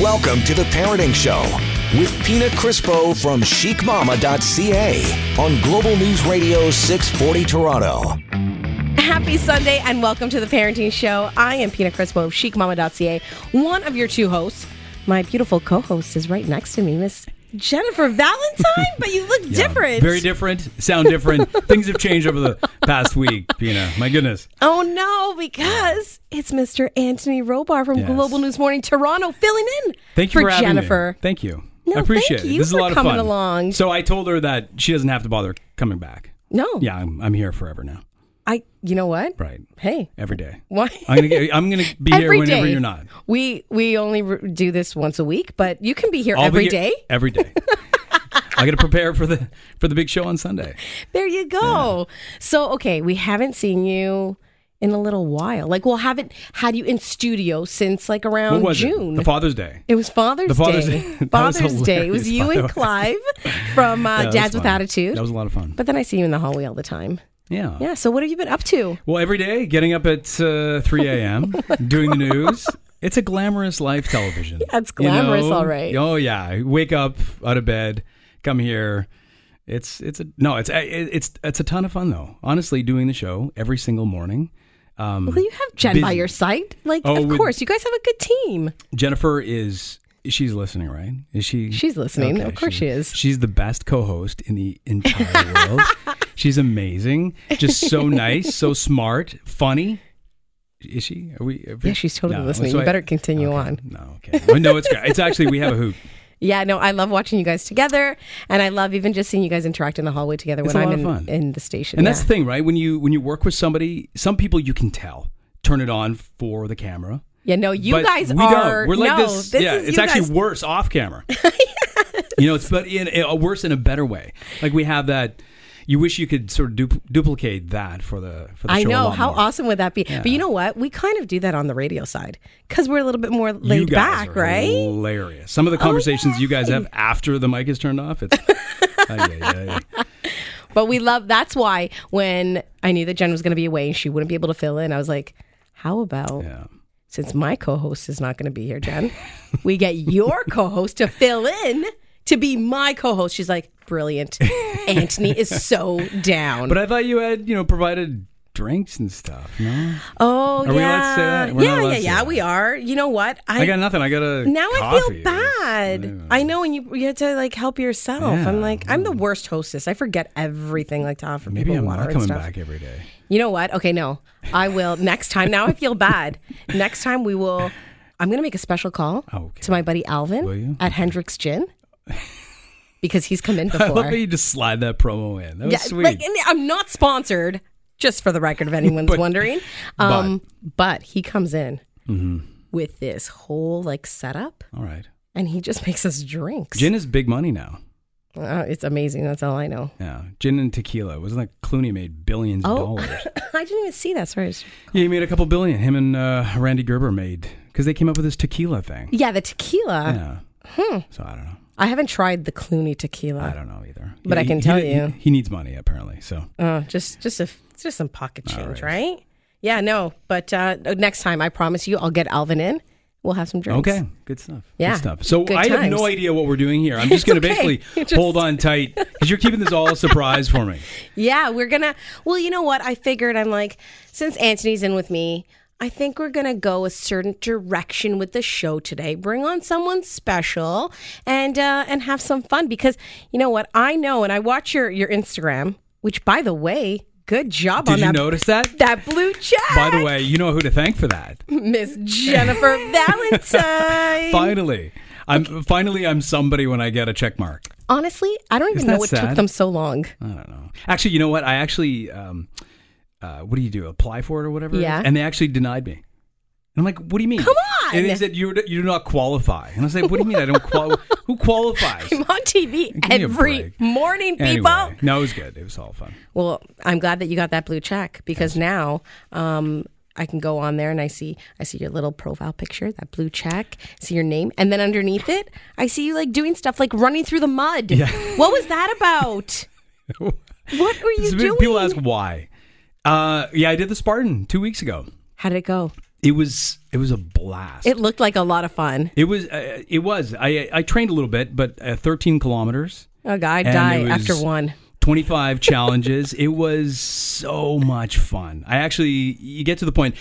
Welcome to the Parenting Show with Pina Crispo from chicmama.ca on Global News Radio 640 Toronto. Happy Sunday and welcome to the Parenting Show. I am Pina Crispo of chicmama.ca, one of your two hosts. My beautiful co host is right next to me, Miss Jennifer Valentine, but you look different. Very different. Sound different. Things have changed over the past week, Pina. My goodness. Oh no, because it's Mr. Anthony Robart from Yes. Global News Morning Toronto filling in Thank you for, having Jennifer. me. Thank you. No, I appreciate thank it. you This is a lot of coming fun. along. So I told her that she doesn't have to bother coming back. No. Yeah, I'm, I'm here forever now. I you know what? Right. Hey. Every day. Why? I'm gonna get, I'm gonna be here whenever day. you're not. We we only re- do this once a week, but you can be here I'll every be day. here Every day. I got to prepare for the for the big show on Sunday. There you go. So, okay, we haven't seen you in a little while. Like, we'll haven't had you in studio since like around What June. it? The Father's Day. it was Father's, The Father's Day. Day. Father's Day. It was you and. Clive from uh, Yeah, Dads with. Attitude. That was a lot of fun. but then I see you in the hallway all the time. Yeah. Yeah. So, what have you been up to? Well, every day, getting up at uh, 3 a.m., doing the news. It's a glamorous life television. Yeah, it's glamorous, all right. Oh yeah, wake up out of bed, come here. It's it's a no, it's it's it's a ton of fun though. Honestly, doing the show every single morning. Um, Well, you have Jen by your side. Like, Oh, of course, you guys have a good team. Jennifer is she's listening, right? Is she? She's listening. Of course she is. She's the best co-host in the entire world. She's amazing. Just so nice, so smart, funny. Is she? Are we? are we- Yeah, she's totally No, listening. so You I- better continue okay. on. No, okay. Well, no, it's great. It's actually we have a hoot. Yeah, no, I love watching you guys together, and I love even just seeing you guys interact in the hallway together It's when I'm in, in the station. And yeah. that's the thing, right? When you when you work with somebody, some people you can tell turn it on for the camera. Yeah, no, you but guys we are. Don't. We're like no, this. this yeah, it's actually guys- worse off camera. You know, it's but in, in worse in a better way. Like we have that. You wish you could sort of dupl- duplicate that for the for the I show. a know how more. awesome would that be. But you know what? We kind of do that on the radio side because we're a little bit more laid back, right? Oh, Hilarious. Some of the oh, conversations you guys have after the mic is turned off. It's. Ay, ay, ay. But we love. That's why when I knew that Jen was going to be away and she wouldn't be able to fill in, I was like, "How about Yeah. Since my co-host is not going to be here, Jen, we get your co-host to fill in to be my co-host." She's like, "Brilliant." Anthony is so down. But I thought you had you know provided drinks and stuff. No, oh Are we allowed to say yeah, that? Yeah, yeah, yeah. We are. You know what? I got nothing. I got a Now I feel bad. I know, and you you had to like help yourself. Yeah. I'm like, I'm the worst hostess. I forget everything. Like to offer Maybe people I'm not coming back every day. You know what? Okay, no, I will next time. Now I feel bad. Next time we will. I'm gonna make a special call Okay. to my buddy Alvin at Hendrick's Gin because he's come in before. I love how you just slide that promo in. That was yeah, sweet. like I'm not sponsored. Just for the record, if anyone's But- wondering, um, but he comes in with this whole like setup, All right. and he just makes us drinks. Gin is big money now. Uh, it's amazing. That's all I know. Yeah. Gin and tequila. Wasn't that Clooney made billions of Oh. dollars? I didn't even see that. Sorry. yeah, he made a couple billion. Him and uh, Rande Gerber made because they came up with this tequila thing. Yeah, the tequila. Yeah. Hmm. So I don't know. I haven't tried the Clooney tequila. I don't know either. But I can he- tell he- you. he needs money apparently. So Uh, just just a just some pocket change, right. right. Yeah, no. But uh, next time, I promise you, I'll get Alvin in. We'll have some drinks. okay, good stuff. Yeah, good stuff. So good I have no idea what we're doing here. I'm just going to okay. basically just- hold on tight because you're keeping this all a surprise for me. Yeah, we're gonna. Well, you know what? I figured I'm like, since Anthony's in with me, I think we're gonna go a certain direction with the show today. Bring on someone special and uh, and have some fun because you know what? I know, and I watch your your Instagram, which by the way, good job Did on that. Did you notice that? That blue check, By the way, you know who to thank for that. Miss Jennifer Valentine. Finally, I'm finally I'm somebody when I get a check mark. Honestly, I don't even Isn't know what took them so long. I don't know. Actually, you know what? I actually, um, uh, what do you do? Apply for it or whatever? Yeah. And they actually denied me. And I'm like, what do you mean? Come on! And they said you you do not qualify. And I was like, what do you mean I don't qualify? Who qualifies? I'm on TV Give every morning, people. Anyway, no, it was good. It was all fun. Well, I'm glad that you got that blue check because now um, I can go on there and I see I see your little profile picture, that blue check, see your name, and then underneath it, I see you like doing stuff like running through the mud. Yeah. What was that about? what were you So doing? People ask why. Uh, yeah, I did the Spartan two weeks ago. How did it go? It was it was a blast. It looked like a lot of fun. It was. Uh, it was. I I trained a little bit, but uh, 13 kilometers, Oh, God, I'd die after one. 25 challenges. It was so much fun. I actually you get to the point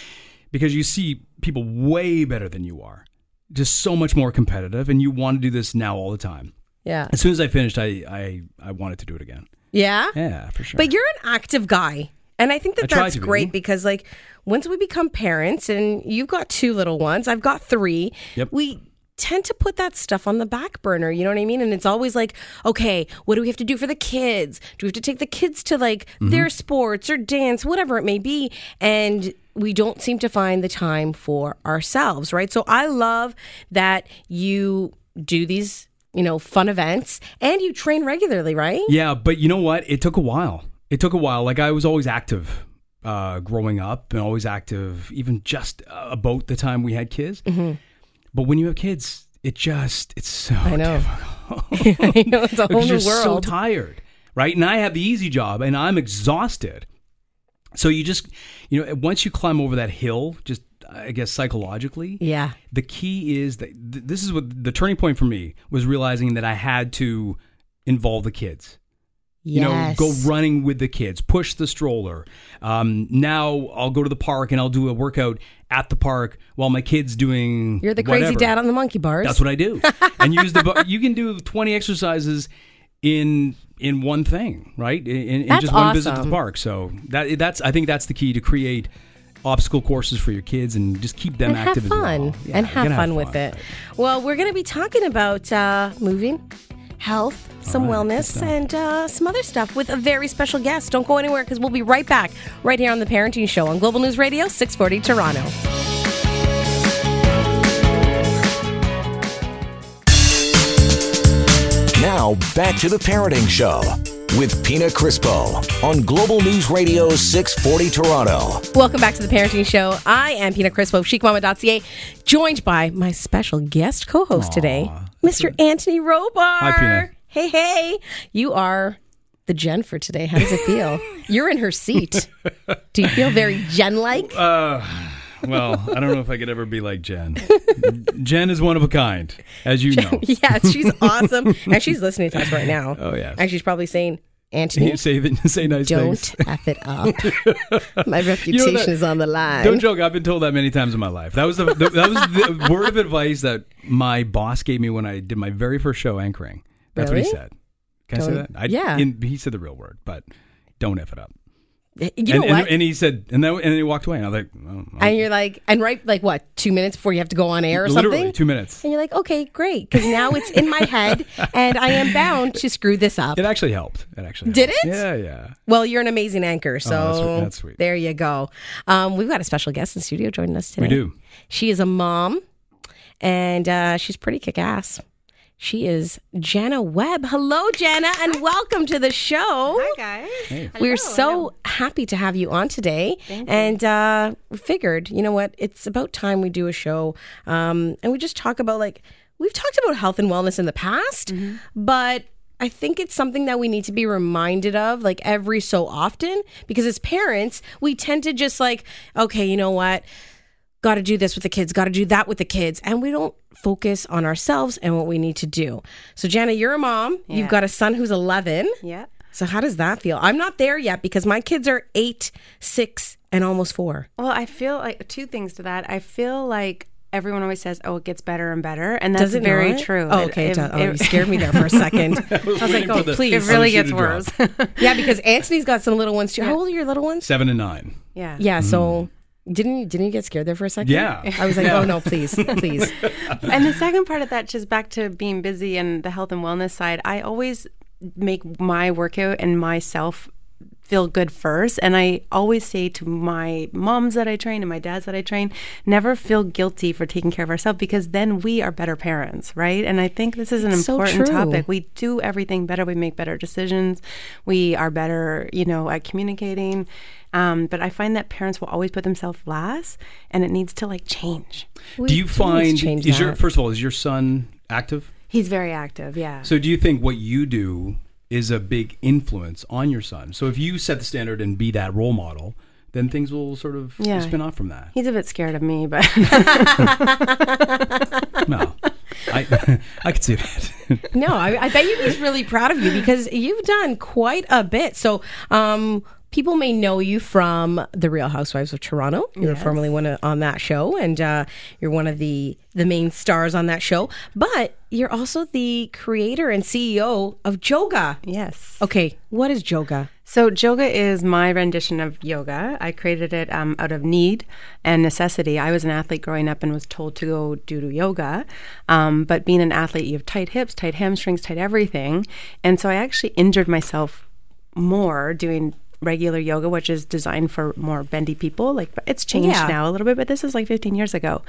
because you see people way better than you are, just so much more competitive, and you want to do this now all the time. Yeah. As soon as I finished, I I, I wanted to do it again. Yeah? Yeah, for sure. But you're an active guy. And I think that I that's to be. great because, like, once we become parents, and you've got two little ones, I've got three, Yep. we tend to put that stuff on the back burner. You know what I mean? And it's always like, okay, what do we have to do for the kids? Do we have to take the kids to like Mm-hmm. their sports or dance, whatever it may be? And we don't seem to find the time for ourselves, right? So I love that you do these, you know, fun events and you train regularly, right? Yeah, but you know what? It took a while. It took a while. Like I was always active uh, growing up and always active, even just about the time we had kids. But when you have kids, it just it's so Mm-hmm. I know. difficult. I know it's a whole new you're so tired, right? And I have the easy job, and I'm exhausted. So you just, you know, once you climb over that hill, just I guess psychologically, yeah. the key is that th- this is what the turning point for me was realizing that I had to involve the kids. You know, go running with the kids, push the stroller. Um, now I'll go to the park and I'll do a workout at the park while my kid's doing. You're the crazy whatever. dad on the monkey bars. That's what I do. and use the bu- you can do 20 exercises in in one thing, right? In, in just one visit to the park. So that that's I think that's the key to create obstacle courses for your kids and just keep them and have active as fun well. Yeah, and have gotta fun with it. Well, we're going to be talking about uh, moving, health, some right, wellness, and uh, some other stuff with a very special guest. Don't go anywhere because we'll be right back right here on the Parenting Show on Global News Radio 640 Toronto. Now, back to the Parenting Show with Pina Crispo on Global News Radio 640 Toronto. Welcome back to the Parenting Show. I am Pina Crispo of chicmama.ca, joined by my special guest co-host today, Mr. Anthony Robart. Hi, Pina. Hey, hey. You are the Jen for today. How does it feel? You're in her seat. Do you feel very Jen-like? Uh, well, I don't know if I could ever be like Jen. Jen is one of a kind, as you know. yes, she's awesome. and she's listening to us right now. Oh, yeah. And she's probably saying, Anthony, say say nice don't things. F it up. My reputation that- is on the line. Don't joke. I've been told that many times in my life. That was the, the that was the word of advice that my boss gave me when I did my very first show anchoring. That's what he said. Can I say that? I, yeah. in- he said the real word, but don't f it up. you and, know and, what? and he said, and then and then he walked away, and I was like, oh, oh. and you're like, and right, like what, two minutes before you have to go on air or literally something? two minutes. And you're like, okay, great, because now it's in my head, and I am bound to screw this up. It actually helped. It actually Did it? Yeah, yeah. Well, you're an amazing anchor, so Oh, that's sweet. That's sweet. there you go. Um, we've got a special guest in studio joining us today. We do. She is a mom, and uh, she's pretty kick ass. She is Jana Webb. Hello, Jana, and welcome to the show. Hi guys. We're so happy to have you on today. And uh, we figured, you know what? It's about time we do a show. Um, and we just talk about, like, we've talked about health and wellness in the past, but I think it's something that we need to be reminded of, like, every so often. Because as parents, we tend to just, like, okay, you know what? Got to do this with the kids, got to do that with the kids. And we don't focus on ourselves and what we need to do. So, Jana, you're a mom. You've got a son who's 11. Yeah. So how does that feel? I'm not there yet because my kids are eight, six, and almost four. Well, I feel like two things to that. I feel like everyone always says, "Oh, it gets better and better," and that's it very not? true. Oh, okay. it- it, oh, it- you scared me there for a second. I was like, oh, the- please. It really gets worse. yeah, because Anthony's got some little ones too. How old are your little ones? Seven and nine. yeah. Yeah. So mm-hmm. Didn't you didn't you get scared there for a second? Yeah. I was like, oh no, please, please. And the second part of that, just back to being busy and the health and wellness side, I always make my workout and myself feel good first. And I always say to my moms that I train and my dads that I train, never feel guilty for taking care of ourselves because then we are better parents, right? And I think this is an It's important true. topic. We do everything better. We make better decisions. We are better, you know, at communicating. Um, but I find that parents will always put themselves last, and it needs to like change. We do you find change is your first of all is your son active? He's very active. Yeah. So do you think what you do is a big influence on your son? So if you set the standard and be that role model, then things will sort of Yeah. spin off from that. He's a bit scared of me, but No, I I could see that. No, I, I bet you he's really proud of you because you've done quite a bit. So, um, people may know you from The Real Housewives of Toronto. You were formerly one of, on that show, and uh, you're one of the the main stars on that show. But you're also the creator and CEO of Joga. yes. Okay, what is Joga? So, Joga is my rendition of yoga. I created it um, out of need and necessity. I was an athlete growing up and was told to go do yoga. Um, but being an athlete, you have tight hips, tight hamstrings, tight everything. And so I actually injured myself more doing regular yoga, which is designed for more bendy people. Like it's changed Yeah. now a little bit, but this is like 15 years ago.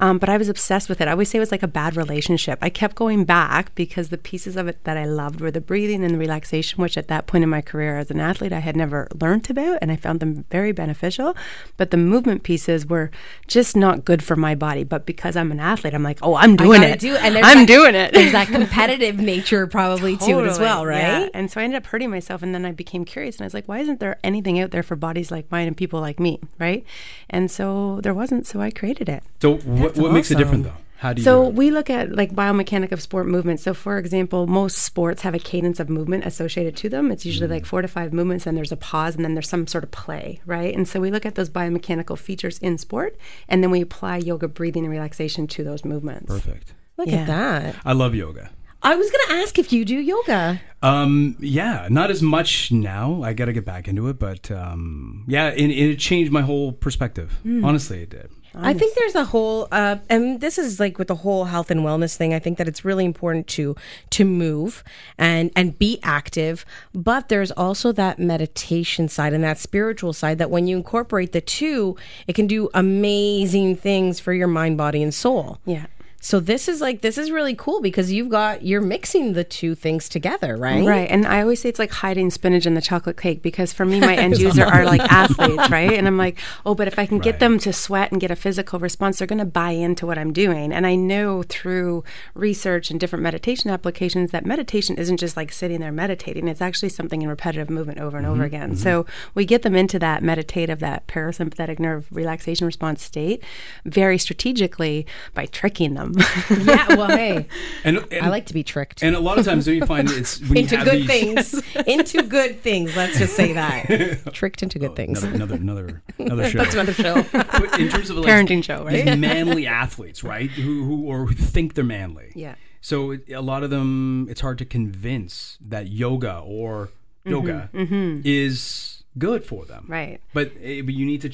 Um, but I was obsessed with it. I always say it was like a bad relationship. I kept going back because the pieces of it that I loved were the breathing and the relaxation, which at that point in my career as an athlete, I had never learned about, and I found them very beneficial. But the movement pieces were just not good for my body. But because I'm an athlete, I'm like, oh, I'm doing it. do. And I'm that- doing it. There's that competitive nature probably to it as well, Totally, yeah. right? And so I ended up hurting myself, and then I became curious, and I was like, why isn't there anything out there for bodies like mine and people like me, right? And so there wasn't, so I created it. So what, what makes it different though? How do you? So do we look at like biomechanic of sport movement. So for example, most sports have a cadence of movement associated to them. It's usually mm. like four to five movements, and there's a pause, and then there's some sort of play, right? And so we look at those biomechanical features in sport, and then we apply yoga breathing and relaxation to those movements. Perfect. Look Yeah. at that. I love yoga. I was going to ask if you do yoga. Um, yeah, not as much now. I got to get back into it, but um, yeah, it, it changed my whole perspective. Hmm. Honestly, it did. I think there's a whole, uh, and this is like with the whole health and wellness thing. I think that it's really important to to move and and be active, but there's also that meditation side and that spiritual side that when you incorporate the two, it can do amazing things for your mind, body, and soul. Yeah. So this is like this is really cool because you've got you're mixing the two things together, right? Right. And I always say it's like hiding spinach in the chocolate cake because for me, my end user are like athletes, right? And I'm like, oh, but if I can get them to sweat and get a physical response, they're going to buy into what I'm doing. And I know through research and different meditation applications that meditation isn't just like sitting there meditating, it's actually something in repetitive movement over and over mm-hmm, again. Mm-hmm. So we get them into that meditative, that parasympathetic nerve relaxation response state very strategically by tricking them. Yeah. Well, hey, And, and I like to be tricked. And a lot of times, don't you find it's when into you have good these, things. into good things. Let's just say that. Tricked into good oh, things. Another, another, another, another show. That's another show. But in terms of like, Parenting show, right? these manly athletes, right? Who, who or who think they're manly. Yeah. So a lot of them, it's hard to convince that yoga or yoga mm-hmm, mm-hmm. is good for them. Right. But, eh, but you need to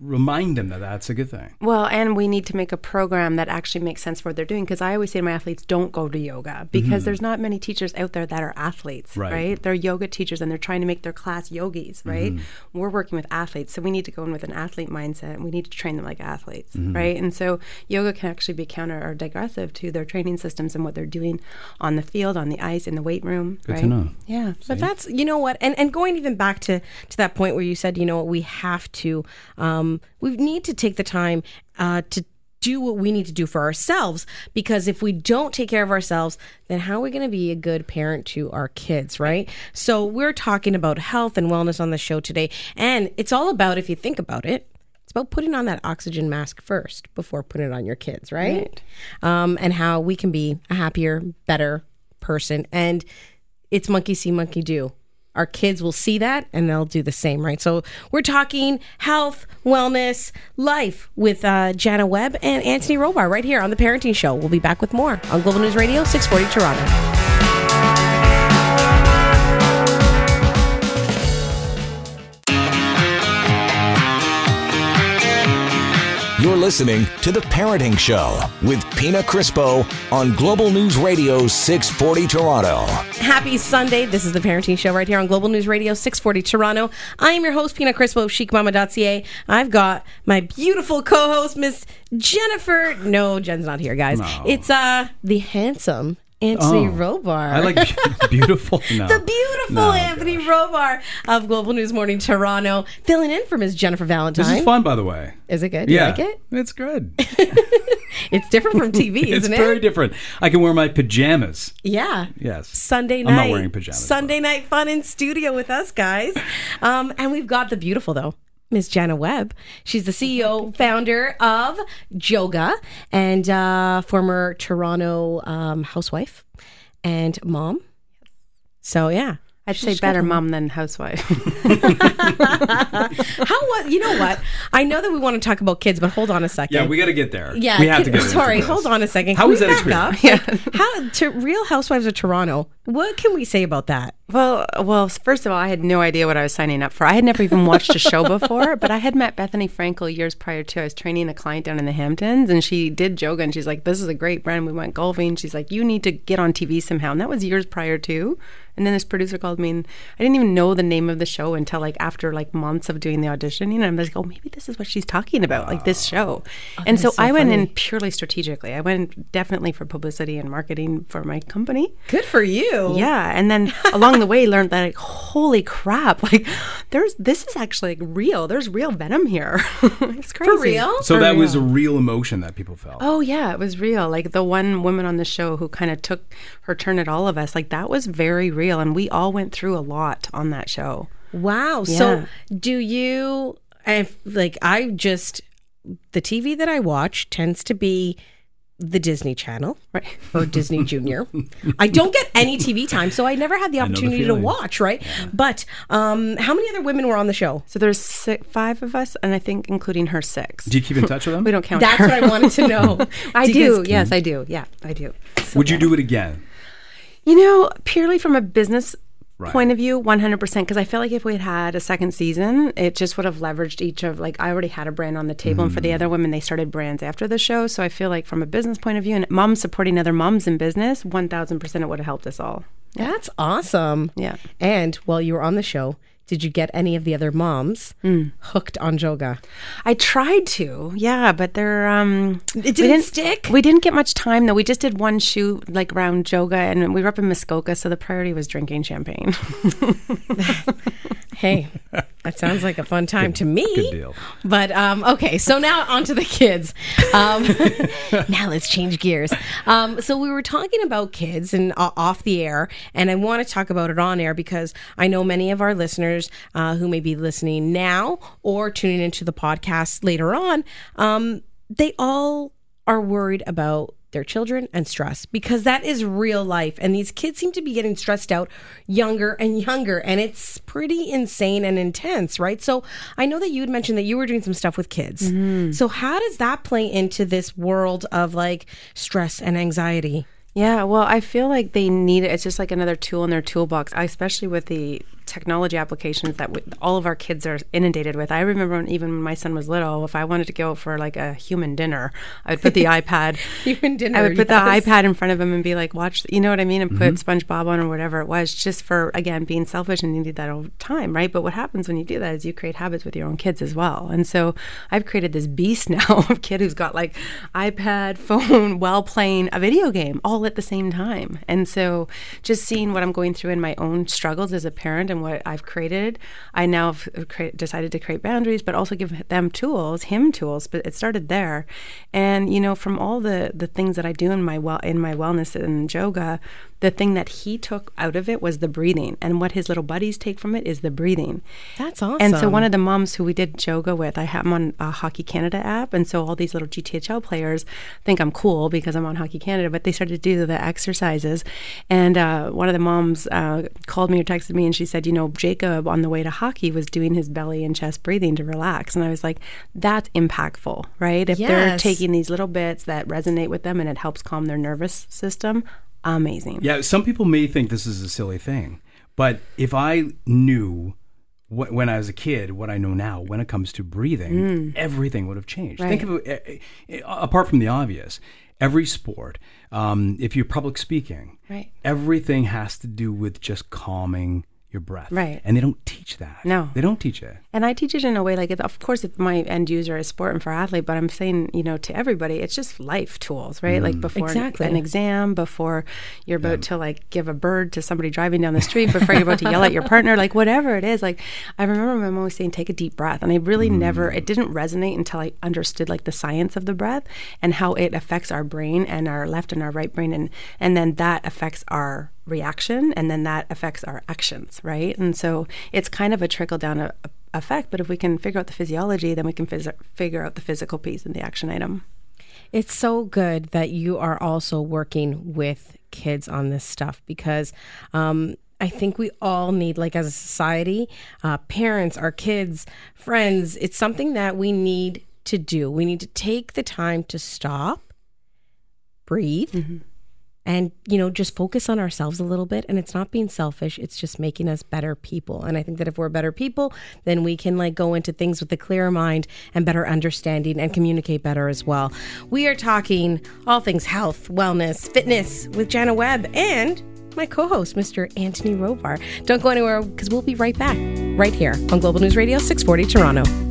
remind them that that's a good thing. Well, and we need to make a program that actually makes sense for what they're doing. Because I always say to my athletes, don't go to yoga because there's not many teachers out there that are athletes, Mm-hmm. Right. right. They're yoga teachers and they're trying to make their class yogis, right? Mm-hmm. We're working with athletes, so we need to go in with an athlete mindset and we need to train them like athletes, Mm-hmm. right? And so yoga can actually be counter or digressive to their training systems and what they're doing on the field, on the ice, in the weight room. Good right? to know. Yeah. But that's you know what, and and going even back to to that point where you said, you know we have to, um, we need to take the time uh, to do what we need to do for ourselves because if we don't take care of ourselves then how are we going to be a good parent to our kids right? So we're talking about health and wellness on the show today and it's all about if you think about it it's about putting on that oxygen mask first before putting it on your kids right, Um, and how we can be a happier better person and it's monkey see monkey do our kids will see that and they'll do the same right? So we're talking health wellness life with uh, jana webb and anthony Robart right here on the parenting show. We'll be back with more on global news radio 640 toronto listening to The Parenting Show with Pina Crispo on Global News Radio 640 Toronto. happy sunday. This is the parenting show right here on global news radio 640 toronto. I am your host pina crispo of chicmama.ca i've got my beautiful co-host miss jennifer. No jen's not here guys. No. it's uh the handsome anthony Oh. Robart I like beautiful. No. the beautiful No, Anthony gosh. Robart of Global News Morning Toronto, filling in for Ms. Jennifer Valentine. This is fun, by the way. Is it good? Do Yeah, you like it? it's good. It's different from TV, isn't very it? It's very different. I can wear my pajamas. Yeah. Yes. Sunday I'm night. not wearing pajamas, Sunday night fun in studio with us guys. Um, and we've got the beautiful though. Miss Jana Webb. She's the CEO, founder of Joga, and uh, former Toronto um, housewife and mom. So yeah, I'd say better mom than housewife. How what? You know what? I know that we want to talk about kids, but hold on a second. Yeah, we got to get there. Yeah, we have to kid- get. Sorry, hold on a second. How was that experience? up? Like, how to Real Housewives of Toronto? What can we say about that? Well, well, first of all, I had no idea what I was signing up for. I had never even watched a show before, but I had met Bethenny Frankel years prior to. I was training a client down in the Hamptons, and she did yoga, and she's like, "This is a great brand." We went golfing. She's like, "You need to get on TV somehow," and that was years prior to. And then this producer called me, and I didn't even know the name of the show until like after like months of doing the auditioning. And I'm like, "Oh, maybe this is what she's talking about, like this show." Oh, and so, Oh, so I went in purely strategically. I went definitely for publicity and marketing for my company. Good for you. Yeah, and then along the way learned that like holy crap, like there's this is actually like real. There's real venom here. it's crazy. For real? So For that was a real. real emotion that people felt. Oh yeah, it was real. Like the one woman on the show who kind of took her turn at all of us, like that was very real and we all went through a lot on that show. Wow. Yeah. So, do you? I like. I just the TV that I watch tends to be the Disney Channel Right. or Disney Junior. I don't get any TV time, so I never had the know the opportunity to watch. Right. But um, how many other women were on the show? So there's six, five of us and I think including her six. Do you keep in touch with them? we don't count That's her. what I wanted to know. I you do. Yes, I do. Yeah, I do. Would you do it again? You know, purely from a business Right. point of view, 100%. Because I feel like if we had had a second season, it just would have leveraged each of, like, I already had a brand on the table. And for Mm. the other women, they started brands after the show. So I feel like from a business point of view and moms supporting other moms in business, 1000% it would have helped us all. That's awesome. Yeah. And while you were on the show, did you get any of the other moms Mm. hooked on yoga? I tried to, yeah, but they're um It didn't stick? We didn't get much time though. We just did one shoot like around Joga and we were up in Muskoka, so the priority was drinking champagne. Hey, that sounds like a fun time to me. Good deal. But um, okay, so now on to the kids. Um, now let's change gears. Um, so we were talking about kids and uh, off the air, and I want to talk about it on air because I know many of our listeners uh, who may be listening now or tuning into the podcast later on. Um, they all are worried about their children and stress because that is real life. And these kids seem to be getting stressed out younger and younger. And it's pretty insane and intense, right? So I know that you had mentioned that you were doing some stuff with kids. So, how does that play into this world of like stress and anxiety? Yeah, well, I feel like they need it. It's just like another tool in their toolbox, especially with the technology applications that w- all of our kids are inundated with. I remember when, even when my son was little, if I wanted to go for like a human dinner, I would put the iPad. Human dinner, I would put yes. the iPad in front of him and be like, "Watch," you know what I mean, and put mm-hmm. SpongeBob on or whatever it was, just for again being selfish and you need that over time, right? But what happens when you do that is you create habits with your own kids as well. And so I've created this beast now of kid who's got like iPad, phone, while playing a video game all at the same time. And so just seeing what I'm going through in my own struggles as a parent and what I've created, I now have uh, crea- decided to create boundaries, but also give them tools, him tools. But it started there, and you know, from all the the things that I do in my well in my wellness and yoga, the thing that he took out of it was the breathing, and what his little buddies take from it is the breathing. That's awesome. And so one of the moms who we did yoga with, I have them on a Hockey Canada app, and so all these little GTHL players think I'm cool because I'm on Hockey Canada. But they started to do the exercises, and uh, one of the moms uh, called me or texted me, and she said, you know, Jacob on the way to hockey was doing his belly and chest breathing to relax, and I was like, that's impactful, right? If they're taking these little bits that resonate with them and it helps calm their nervous system, amazing. Yeah, some people may think this is a silly thing, but if I knew wh- when I was a kid what I know now when it comes to breathing, everything would have changed. Think of it, eh, eh, apart from the obvious, every sport, um, if you're public speaking, Right. everything has to do with just calming your breath. Right. And they don't teach that. No. They don't teach it. And I teach it in a way like, it, of course, it's my end user is sport and for athlete, but I'm saying, you know, to everybody, it's just life tools, right? Like mm. before an- Exactly. an, exam, before you're about to like give a bird to somebody driving down the street, before you're about to yell at your partner, like whatever it is. Like I remember my mom always saying, take a deep breath. And I really mm. never, it didn't resonate until I understood like the science of the breath and how it affects our brain and our left and our right brain. And, and then that affects our reaction and then that affects our actions right and so it's kind of a trickle down a, a effect. But if we can figure out the physiology, then we can phys- figure out the physical piece and the action item. It's so good that you are also working with kids on this stuff because um, I think we all need, like as a society, uh, parents, our kids, friends, it's something that we need to do. We need to take the time to stop, breathe. Mm-hmm and you know just focus on ourselves a little bit. And it's not being selfish. It's just making us better people. And i think that if we're better people then we can like go into things with a clearer mind and better understanding and communicate better as well. We are talking all things health wellness fitness with jana webb and my co-host mr anthony Robart. Don't go anywhere because we'll be right back right here on global news radio 640 toronto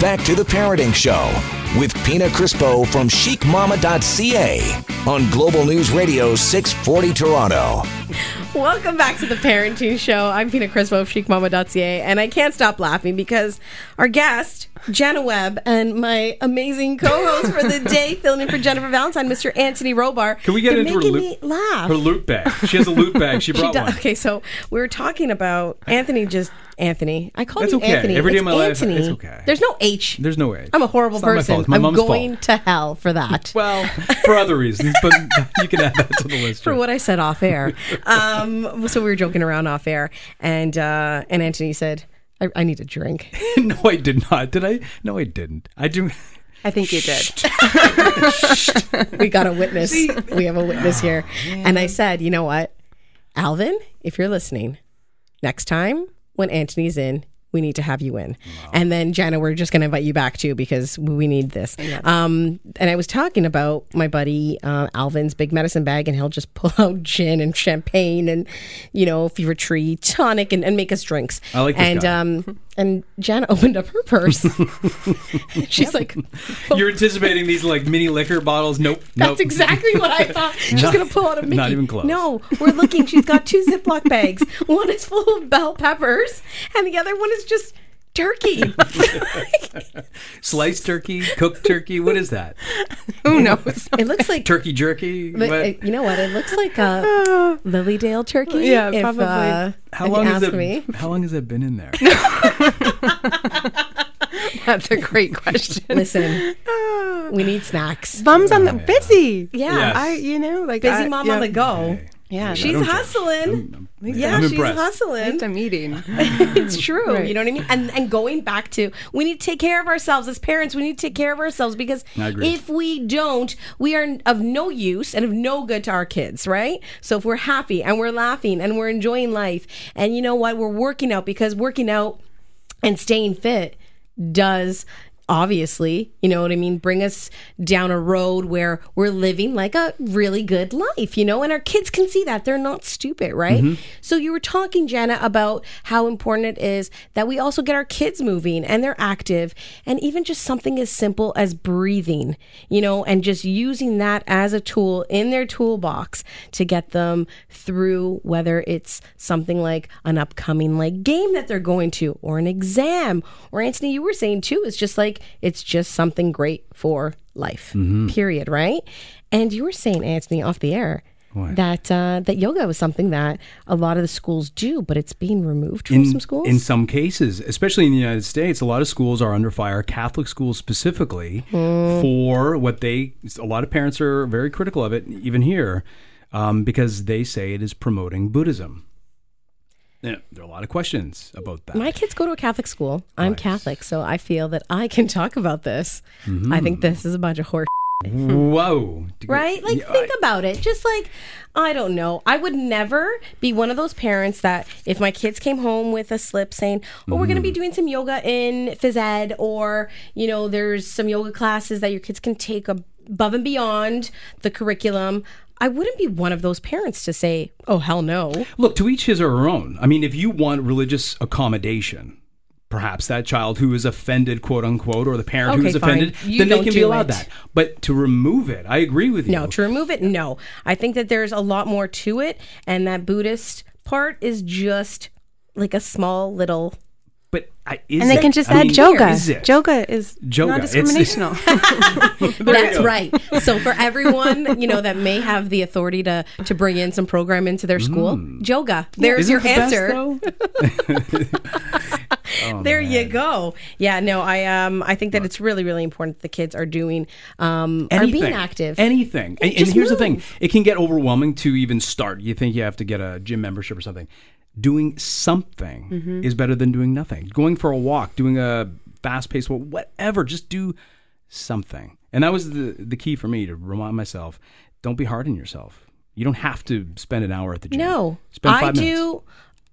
back to the Parenting Show with Pina Crispo from chicmama.ca on Global News Radio 640 Toronto. Welcome back to the Parenting Show. I'm Pina Crispo of chicmama.ca, and I can't stop laughing because our guest, Jana Webb, and my amazing co-host for the day, filling in for Jennifer Valentine, Mr. Anthony Robart, can we get into her loot, laugh? Her loot bag. She has a loot bag. She brought she one. Okay, so we were talking about Anthony just Anthony. I call That's you okay. Anthony. Every day it's of my Anthony. life, it's okay. There's no H. There's no H. I'm a horrible it's person. My I'm mom's going fault. to hell for that. well, for other reasons, but you can add that to the list. for what I said off air. Um, so we were joking around off air, and uh, and Anthony said, I, "I need a drink." no, I did not. Did I? No, I didn't. I do. I think you did. we got a witness. We have a witness here. And I said, you know what, Alvin, if you're listening, next time when Anthony's in, we need to have you in. Wow. And then Jana, we're just going to invite you back too because we need this. Um, and I was talking about my buddy uh, Alvin's big medicine bag, and he'll just pull out gin and champagne and you know fever tree tonic and, and make us drinks. I like this and guy. um, and Jana opened up her purse. She's like, oh. "You're anticipating these like mini liquor bottles? Nope, That's nope. exactly what I thought. She's gonna pull out a Mickey. Not even close. No, we're looking. She's got two Ziploc bags. One is full of bell peppers, and the other one is just turkey. Sliced turkey, cooked turkey. What is that? Who knows? It looks like turkey jerky. But, uh, you know what? It looks like a Lilydale turkey. Yeah, if, probably. Uh, how long has it? Me. How long has it been in there? That's a great question. Listen, we need snacks. Mom's on the busy. Yeah, Yes. I you know like busy I, mom yeah. on the go. Hey, Yeah, She's don't hustling. I'm- I'm- yeah, I'm she's impressed. hustling. Just a meeting. it's true. Right. You know what I mean? And and going back to we need to take care of ourselves as parents. We need to take care of ourselves because if we don't, we are of no use and of no good to our kids, right? So if we're happy and we're laughing and we're enjoying life, and you know what, we're working out because working out and staying fit does obviously, you know what I mean, bring us down a road where we're living like a really good life, you know, and our kids can see that. They're not stupid, right? Mm-hmm. So you were talking, Jana, about how important it is that we also get our kids moving and they're active and even just something as simple as breathing, you know, and just using that as a tool in their toolbox to get them through whether it's something like an upcoming like game that they're going to or an exam or Anthony you were saying too it's just like it's just something great for life period right and you were saying Anthony off the air What? that uh, that yoga was something that a lot of the schools do but it's being removed from in, some schools in some cases, especially in the United States, a lot of schools are under fire, Catholic schools specifically, Hmm. for what they, a lot of parents are very critical of it, even here, um, because they say it is promoting Buddhism. Yeah, there are a lot of questions about that. my kids go to a Catholic school. I'm Catholic, so I feel that I can talk about this. I think mm-hmm. this is a bunch of horse Whoa. right? Like, Yeah, think about it. Just like, I don't know. I would never be one of those parents that if my kids came home with a slip saying, oh, we're going to be mm-hmm. doing some yoga in phys ed, or, you know, there's some yoga classes that your kids can take above and beyond the curriculum. I wouldn't be one of those parents to say, oh, hell no. Look, to each his or her own. I mean, if you want religious accommodation, perhaps that child who is offended, quote unquote, or the parent who Okay, is offended. You then they can be allowed it. that. But to remove it, I agree with you. No, to remove it, no. I think that there's a lot more to it, and that Buddhist part is just like a small little But I, is and they it? can just I add mean, yoga. Is it? Yoga is Yoga. non-discriminational. That's right. So for everyone, you know, that may have the authority to to bring in some program into their school, yoga. There's Isn't your the answer. though? Oh, there you go. Yeah, no, I um I think that it's really really important that the kids are doing um are being active. Anything. And, and Just here's the thing: it can get overwhelming to even start. You think you have to get a gym membership or something. Doing something Mm-hmm. is better than doing nothing. Going for a walk, doing a fast-paced walk, whatever. Just do something. And that was the the key for me to remind myself: don't be hard on yourself. You don't have to spend an hour at the gym. No, I minutes. do.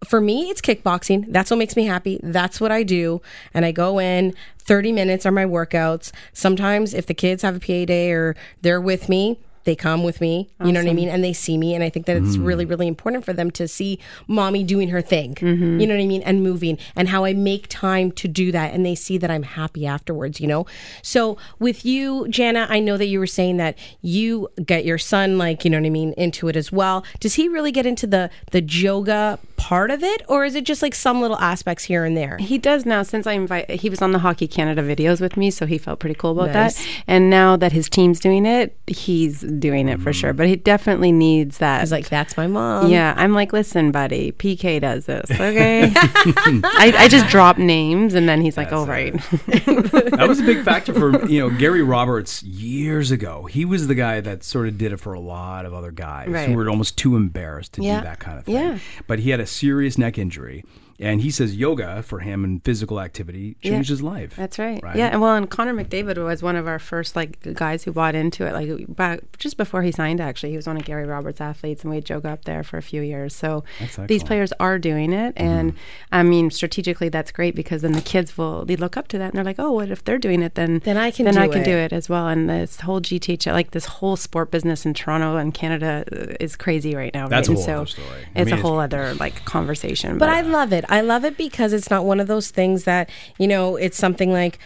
For me, it's kickboxing. That's what makes me happy. That's what I do. And I go in, 30 minutes are my workouts. Sometimes, if the kids have a PA day or they're with me, they come with me. You know what I mean? And they see me. And I think that it's really, Mm. really important for them to see mommy doing her thing. Mm-hmm. You know what I mean? And moving and how I make time to do that. And they see that I'm happy afterwards, you know? So with you, Jana, I know that you were saying that you get your son, like, you know what I mean, into it as well. Does he really get into the, the yoga part of it? Or is it just like some little aspects here and there? He does now since I invite he was on the Hockey Canada videos with me, so he felt pretty cool about Nice. that. And now that his team's doing it, he's doing it for sure. But he definitely needs that. He's like, that's my mom. yeah, I'm like, listen, buddy, PK does this, okay? I, I just drop names, and then he's like, "Oh, right." that was a big factor for you know Gary Roberts years ago. He was the guy that sort of did it for a lot of other guys Right. who were almost too embarrassed to Yeah. do that kind of thing. Yeah. But he had a serious neck injury, and he says yoga for him and physical activity changed his life. That's right. Right? Yeah, and well, and Connor McDavid was one of our first like guys who bought into it, like back just before he signed. Actually, he was one of Gary Roberts' athletes, and we had yoga up there for a few years. So these players are doing it, mm-hmm. and I mean, strategically, that's great because then the kids will they look up to that and they're like, oh, what if they're doing it? Then Then I can then do I can it." do it as well. And this whole GTH, like this whole sport business in Toronto and Canada, is crazy right now. That's a right? whole And other story. I It's mean, a it's- whole other like conversation. But I love it. I love it because it's not one of those things that, you know, it's something like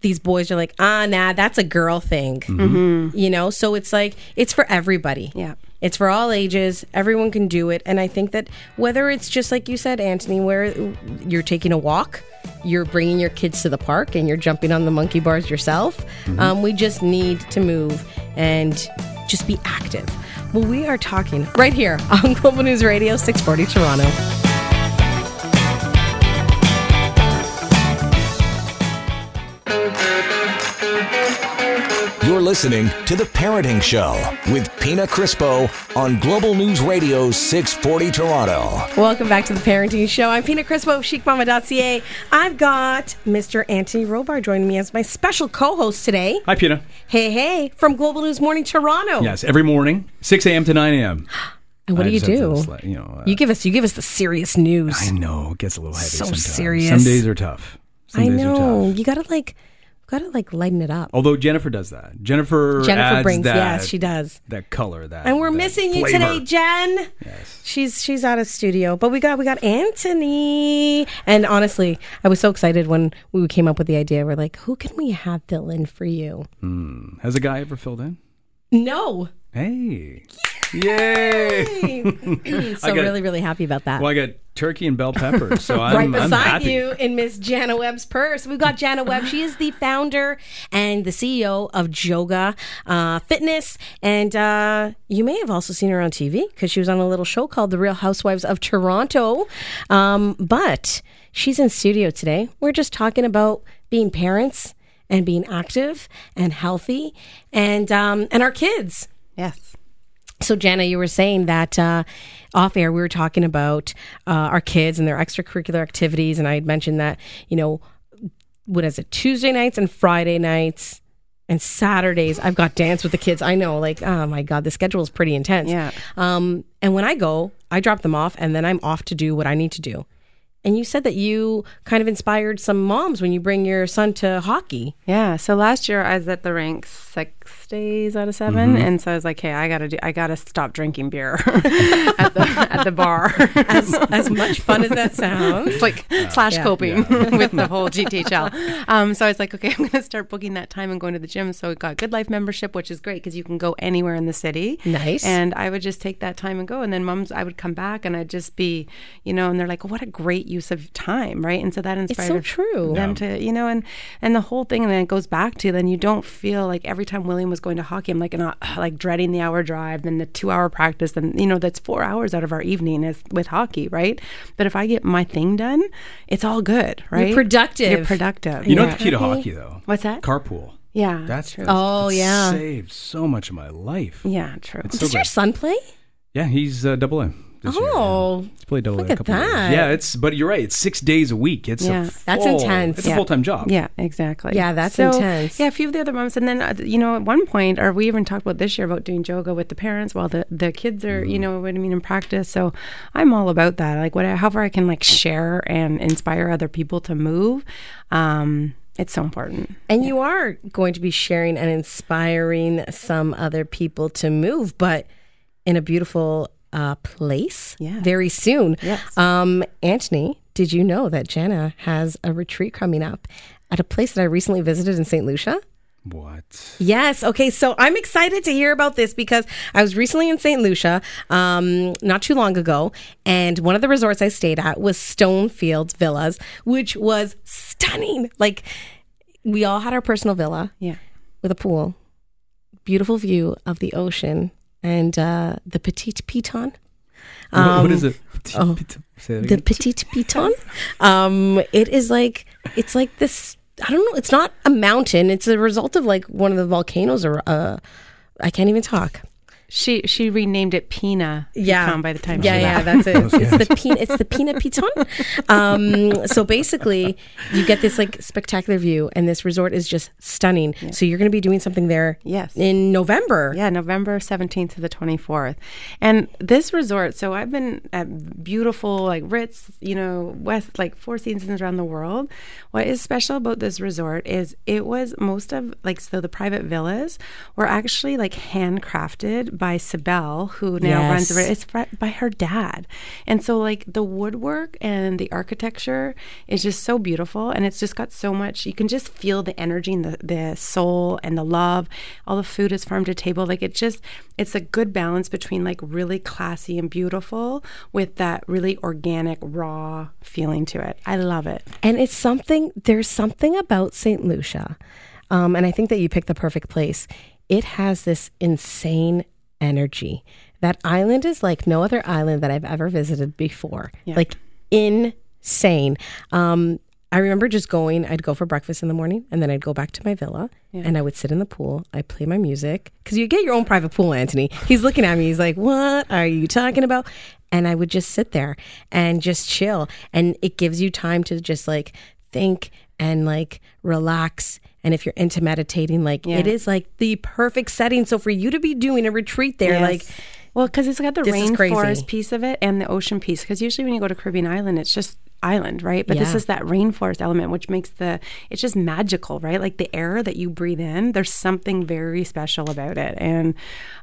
these boys are like, ah, nah, that's a girl thing. You know, so it's like, it's for everybody. Yeah. It's for all ages. Everyone can do it. And I think that whether it's just like you said, Anthony, where you're taking a walk, you're bringing your kids to the park, and you're jumping on the monkey bars yourself, um, we just need to move and just be active. Well, we are talking right here on Global News Radio 640 Toronto. Listening to The Parenting Show with Pina Crispo on Global News Radio 640 Toronto. Welcome back to the Parenting Show. I'm Pina Crispo of chicmama.ca. I've got Mr. Anthony Robart joining me as my special co-host today. Hi, Pina. Hey, hey, from Global News Morning Toronto. Yes, every morning, 6 a.m. to 9 a.m. And what I do you just have to do? sli- you know, uh, You give us you give us the serious news. I know it gets a little heavy So sometimes. serious. Some days are tough. Some I days know. Are tough. You gotta like gotta like lighten it up. Although Jennifer does that. Jennifer Jennifer adds brings that, yes, she does. that color that And we're that missing you today, Jen. Yes. She's she's out of studio, but we got we got Anthony. And honestly, I was so excited when we came up with the idea. We're like, who can we have fill in for you? Hmm. Has a guy ever filled in? No. Hey. Yay. so I got- really, really happy about that. Well, I got turkey and bell peppers, so I'm, right I'm beside happy. you in Miss Jana Webb's purse. We've got Jana Webb. She is the founder and the CEO of Joga uh, Fitness. And uh, you may have also seen her on TV because she was on a little show called The Real Housewives of Toronto. Um, but she's in studio today. We're just talking about being parents and being active and healthy and um, and our kids. yes. So, Jana, you were saying that uh, off air we were talking about uh, our kids and their extracurricular activities, and I had mentioned that you know, what is it, Tuesday nights and Friday nights and Saturdays I've got dance with the kids. I know, like, oh my god, the schedule is pretty intense. Yeah. Um, and when I go, I drop them off, and then I'm off to do what I need to do. And you said that you kind of inspired some moms when you bring your son to hockey. Yeah. So last year I was at the rink six days out of 7 and so I was like, "Hey, I gotta do. I gotta stop drinking beer at the at the bar." As as much fun as that sounds. it's like slash coping with the whole GTHL. Um, so I was like, okay, I'm going to start booking that time and going to the gym. So we got GoodLife membership, which is great because you can go anywhere in the city. Nice. And I would just take that time and go. And then moms, I would come back and I'd just be, you know, and they're like, what a great use of time, right? And so that It's inspired so true. them to, you know, and and the whole thing, and then it goes back to then you don't feel like every time William was going to hockey, I'm like not like dreading the hour drive, then the two hour practice, then you know that's four hours out of our evening is with hockey, right? But if I get my thing done, it's all good, right? productive. You're productive. You know yeah. what the key to hockey though? What's that? Carpool. yeah, That's true. Oh, that's yeah. saved so much of my life. yeah, true. So Does your son play? Yeah, he's uh, double A. This Oh, yeah. he's played double look A a at couple of that. Yeah, it's but you're right. It's six days a week. It's Yeah. a That's intense. It's a full time job. Yeah, exactly. Yeah, that's So, intense. Yeah, a few of the other moms, and then uh, you know, at one point, or we even talked about this year about doing yoga with the parents while the the kids are, you know, what I mean, in practice. So I'm all about that. Like, what, however, I can like share and inspire other people to move. Um, it's so important. And you are going to be sharing and inspiring some other people to move, but in a beautiful uh, place Yeah. very soon. Yes. Um, Antoni, did you know that Jana has a retreat coming up at a place that I recently visited in St. Lucia? What? Yes. Okay. So I'm excited to hear about this because I was recently in St. Lucia, um, not too long ago, and one of the resorts I stayed at was Stonefields Villas, which was stunning. Like we all had our personal villa Yeah. with a pool, beautiful view of the ocean, and uh, the Petite Piton. What- what is it? oh. Say that The. Petite Piton. um, it is like it's like this. I don't know. It's not a mountain. It's a result of like one of the volcanoes, or uh, I can't even talk. She she renamed it Pina. Yeah. Pecan by the time Yeah, she yeah, left. that's it. It's the pina, it's the Pina Piton. Um, so basically, you get this like spectacular view, and this resort is just stunning. So you're going to be doing something there, Yes. in November. Yeah, November 17th to the 24th. And this resort, so I've been at beautiful, like Ritz, you know, West, like Four Seasons around the world. What is special about this resort is it was most of, like, so the private villas were actually like handcrafted by Sibel, who now runs the Yes. It's fr- by her dad. And so, like, the woodwork and the architecture is just so beautiful. And it's just got so much, you can just feel the energy and the, the soul and the love. All the food is farm to table. Like, it just, it's a good balance between like really classy and beautiful with that really organic, raw feeling to it. I love it. And it's something, there's something about St. Lucia. Um, and I think that you picked the perfect place. It has this insane energy. That island is like no other island that I've ever visited before. Like insane. Um, I remember just going, I'd go for breakfast in the morning and then I'd go back to my villa and I would sit in the pool. I'd play my music because you get your own private pool, Antoni. He's looking at me. He's like, What are you talking about? And I would just sit there and just chill. And it gives you time to just like think and like relax. And if you're into meditating, like Yeah. it is like the perfect setting. So for you to be doing a retreat there, like, well, because it's got the rainforest piece of it and the ocean piece. Because usually when you go to Caribbean island, it's just island, right? But this is that rainforest element, which makes the it's just magical, right? Like the air that you breathe in, there's something very special about it. And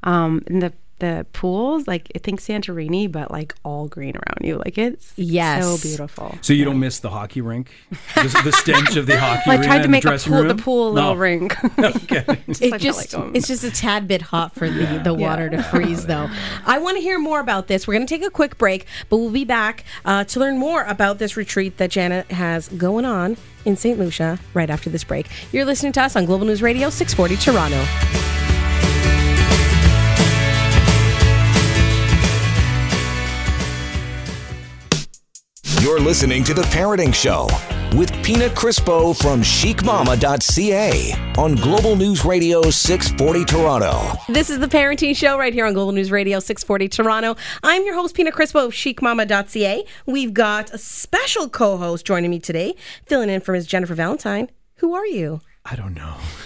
um, and the the pools, like I think Santorini, but like all green around you, like it's Yes. so beautiful. So you don't miss the hockey rink, the, the stench of the hockey Well, I tried to make the a pool, room. the pool a little No. rink. Okay. it I just like, it's just a tad bit hot for the, the water to freeze though i want to hear more about this we're going to take a quick break but we'll be back uh, to learn more about this retreat that janet has going on in st lucia right after this break you're listening to us on global news radio 640 toronto You're listening to The Parenting Show with Pina Crispo from chicmama.ca on Global News Radio 640 Toronto. this is the parenting show right here on global news radio 640 toronto. I'm your host pina crispo of chicmama.ca we've got a special co-host joining me today filling in for ms jennifer valentine. Who are you I don't know.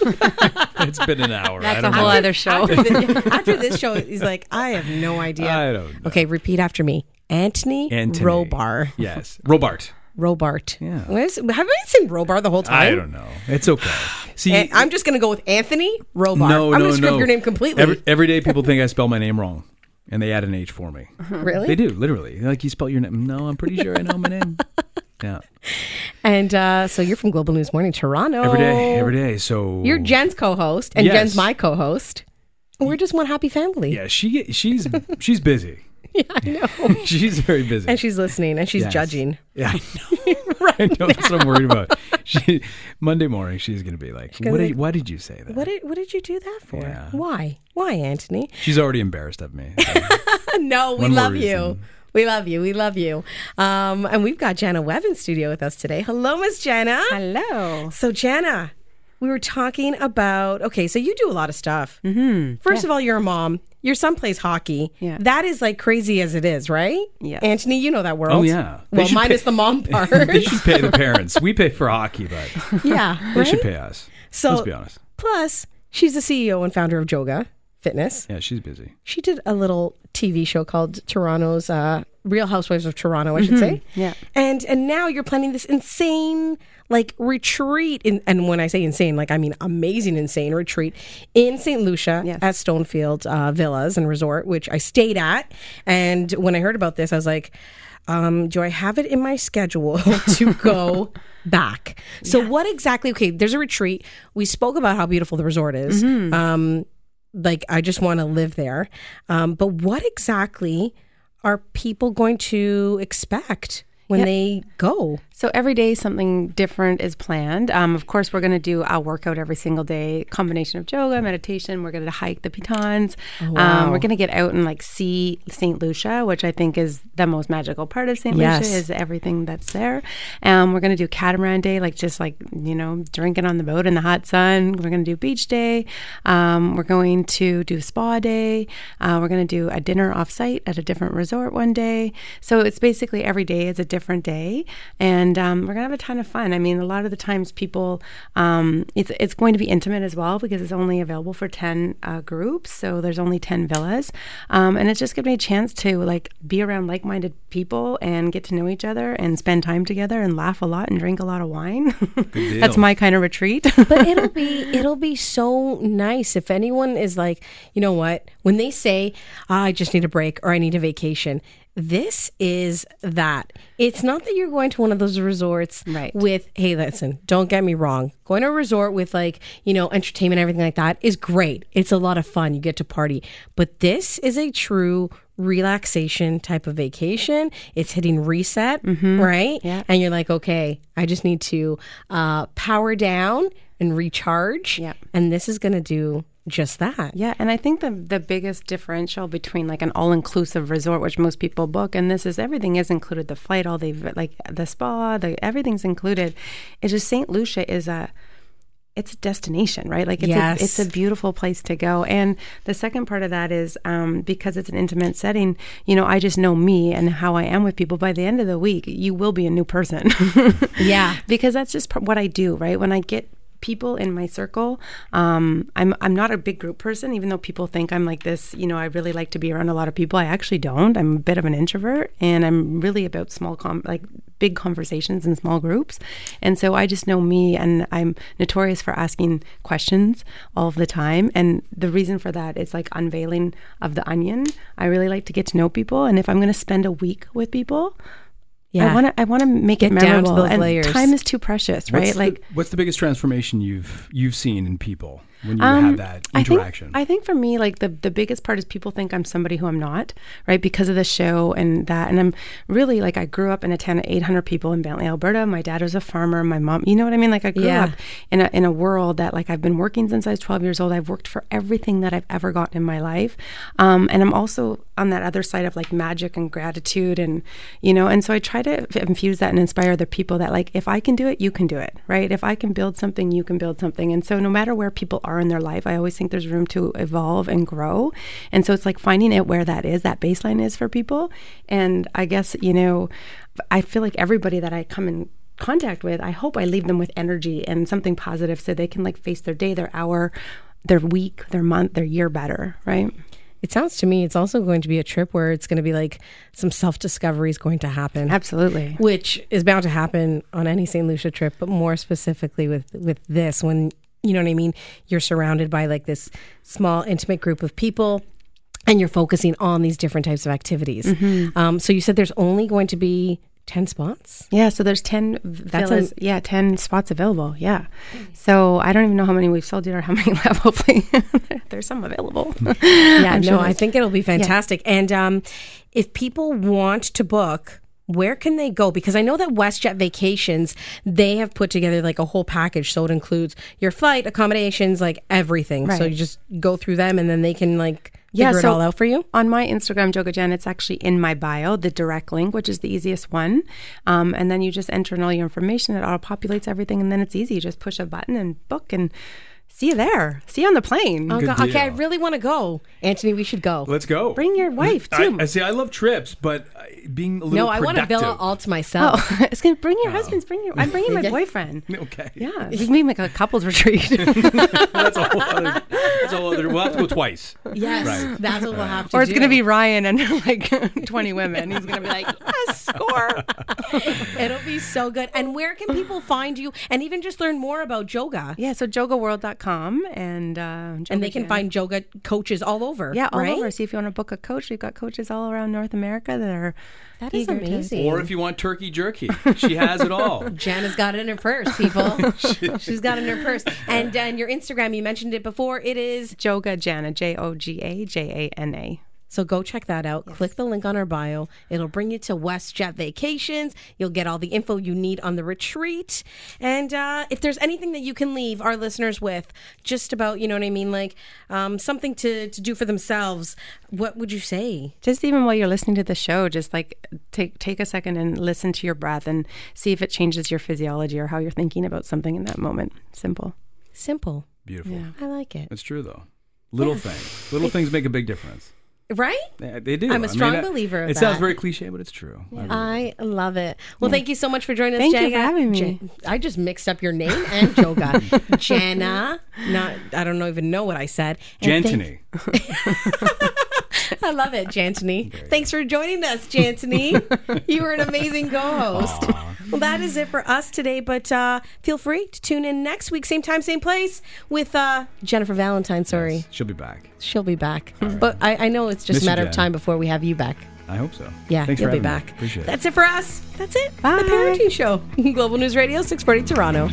it's been an hour. That's a don't whole know. other show. after, the- after this show, he's like, I have no idea. I don't know. Okay, repeat after me. Antoni, Antoni. Robar. Yes. Robart. Robart. Yeah. What is- have I been saying Robar the whole time? I don't know. It's okay. See, And I'm just going to go with Antoni Robar. no, I'm no, going to script no. your name completely. Every, every day people think I spell my name wrong, and they add an H for me. really? They do, literally. Like you spell your name. No, I'm pretty sure I know my name. Yeah. And uh, so you're from Global News Morning Toronto. Every day, every day. So You're Jen's co-host, and Yes. Jen's my co-host. We're just one happy family. Yeah, she she's she's busy. Yeah, I know. she's very busy. and she's listening and she's Yes. judging. Yeah, I know. right. I know. That's what I'm worried about. She, Monday morning, she's going to be like, what did, why did you say that? What did what did you do that for? Yeah. Why? Why, Antoni? She's already embarrassed of me. so. no, we love you. Reason. We love you. We love you. Um, and we've got Jana Webb in studio with us today. Hello, Miss Jana. Hello. So, Jana, we were talking about okay, so you do a lot of stuff. Mm-hmm. First of all, you're a mom. Your son plays hockey. Yeah. That is like crazy as it is, right? Yeah. Antoni, you know that world. Oh, yeah. They Well, should minus pay- the mom part. they should pay the parents. We pay for hockey, but yeah. they right? should pay us. So- Let's be honest. Plus, she's the CEO and founder of Joga Fitness. Yeah, she's busy. She did a little TV show called Toronto's uh, Real Housewives of Toronto, I should say. Yeah. And and now you're planning this insane like retreat in, and when I say insane, like I mean amazing insane retreat in St. Lucia Yes. at Stonefield uh, Villas and Resort, which I stayed at. And when I heard about this, I was like, um, do I have it in my schedule to go back? So what exactly? Okay, there's a retreat. We spoke about how beautiful the resort is. Um, like I just want to live there. Um, but what exactly are people going to expect when Yeah. they go? So every day something different is planned. Um, of course, we're going to do a workout every single day, combination of yoga, meditation. We're going to hike the pitons. wow. Um, we're going to get out and like see St. Lucia, which I think is the most magical part of St. Yes. Lucia is everything that's there. Um, we're going to do catamaran day, like just like you know drinking on the boat in the hot sun. We're going to do beach day. Um, we're going to do spa day. Uh, we're going to do a dinner off site at a different resort one day. So it's basically every day is a different day, and um, we're gonna have a ton of fun. I mean, a lot of the times people, um, it's it's going to be intimate as well because it's only available for ten uh, groups, so there's only ten villas, um, and it's just giving me a chance to like be around like-minded people and get to know each other and spend time together and laugh a lot and drink a lot of wine. That's deal. my kind of retreat. But it'll be it'll be so nice if anyone is like, you know what? When they say, "Ah, "I just need a break" or "I need a vacation," this is that. It's not that you're going to one of those resorts Right. with, "Hey, listen, don't get me wrong. Going to a resort with like, you know, entertainment everything like that is great. It's a lot of fun. You get to party. But this is a true relaxation type of vacation. It's hitting reset, right? Yeah. And you're like, okay, I just need to uh, power down and recharge. Yeah. And this is going to do just that. Yeah, and I think the the biggest differential between like an all inclusive resort, which most people book, and this is everything is included, the flight, all the like the spa, the everything's included. It's just Saint Lucia is a it's a destination, right? Like it's Yes. a it's a beautiful place to go. And the second part of that is um, because it's an intimate setting. You know, I just know me and how I am with people. By the end of the week, you will be a new person. Yeah. because that's just what I do, right? When I get people in my circle, um, I'm I'm not a big group person, even though people think I'm like this. You know, I really like to be around a lot of people. I actually don't. I'm a bit of an introvert, and I'm really about small, com- like big conversations in small groups. And so I just know me, and I'm notorious for asking questions all the time. And the reason for that is like unveiling of the onion. I really like to get to know people, and if I'm going to spend a week with people. Yeah. I want to. I want to make Get it down to memorable. those and layers. time is too precious, right? What's the- like what's the biggest transformation you've you've seen in people when you Um, have that I think- interaction? I think, for me, like the the biggest part is people think I'm somebody who I'm not, right? Because of the show and that. And I'm really like I grew up in a town of 800 people in Bentley, Alberta. My dad was a farmer. My mom, you know what I mean? Like I grew Yeah. up in a in a world that like I've been working since I was 12 years old. I've worked for everything that I've ever gotten in my life, um, and I'm also on that other side of like magic and gratitude and you know. And so I try to infuse that and inspire other people that like if I can do it, you can do it, right? If I can build something, you can build something. And so no matter where people are in their life, I always think there's room to evolve and grow. And so it's like finding it where that is, that baseline is for people. And I guess, you know, I feel like everybody that I come in contact with, I hope I leave them with energy and something positive so they can like face their day, their hour, their week, their month, their year better, right? It sounds to me it's also going to be a trip where it's going to be like some self discovery is going to happen. Absolutely. Which is bound to happen on any St. Lucia trip, but more specifically with with this when you know what I mean, you're surrounded by like this small intimate group of people and you're focusing on these different types of activities. Mm-hmm. Um, so you said there's only going to be 10 spots? Yeah, so there's 10 That's villas. yeah, 10 spots available. Yeah. So I don't even know how many we've sold yet or how many left. Hopefully, there's some available. Yeah, I'm no, sure I think it'll be fantastic. And um, if people want to book, where can they go? Because I know that WestJet Vacations, they have put together like a whole package. So it includes your flight, accommodations, like everything. So you just go through them and then they can like Yeah, figure it all out for you. On my Instagram, Joga Jen, it's actually in my bio, the direct link, which is the easiest one. Um, and then you just enter in all your information. It auto populates everything, and then it's easy. You just push a button and book, and see you there. See you on the plane. Oh, Good God. Okay, I deal. really want to go. Antoni, we should go. Let's go. Bring your wife I, too. I see. I love trips, but uh, being a little no, I want a productive. villa all to myself. oh, it's gonna bring your husbands. Bring your. I'm bringing my Yeah. boyfriend. Okay. Yeah, we can make a couples retreat. that's a whole other. That's a whole other. We'll have to go twice. Yes, Right. that's what we'll have to or it's do. gonna be Ryan and like 20 women. He's gonna be like, yes, score. It'll be so good. And where can people find you and even just learn more about yoga? Yeah, so jogaworld.com and uh, And they can Joga Jen. find yoga coaches all over. Yeah, all right? over. See if you want to book a coach. We've got coaches all around North America that are. That is eager to- amazing. Or if you want turkey jerky, she has it all. Jana's got it in her purse, people. She's got it in her purse. And and your Instagram, you mentioned it before. It is Joga Jana, J O G A J A N A. so go check that out. Click the link on our bio. It'll bring you to WestJet Vacations. You'll get all the info you need on the retreat. And uh, if there's anything that you can leave our listeners with, just about you know what I mean, like um, something to to do for themselves, what would you say? Just even while you're listening to the show, just like take take a second and listen to your breath and see if it changes your physiology or how you're thinking about something in that moment. Simple. Simple. Beautiful. I like it. It's true though. Little things. Little things make a big difference. Right? They, they do. I'm a strong I- uh, believer of It sounds very cliche, but it's true. I really- I love it. Well, thank you so much for joining us, Thank you for having me. Jan- I just mixed up your name and Joga. Jana. Not I don't even know what I said. And thank- Jantony. I love it, Jantony. Thanks for joining us, Jantony. you were an amazing co-host. Well, that is it for us today, but uh, feel free to tune in next week, same time, same place, with uh, Jennifer Valentine. Sorry, She'll be back. she'll be back. But I, I know it's just Miss a matter of time before we have you back. I hope so. Yeah, Thanks you'll for be having me. back. Appreciate it. That's it for us. That's it. Bye. The Parenting Show. Global News Radio, 640 Toronto.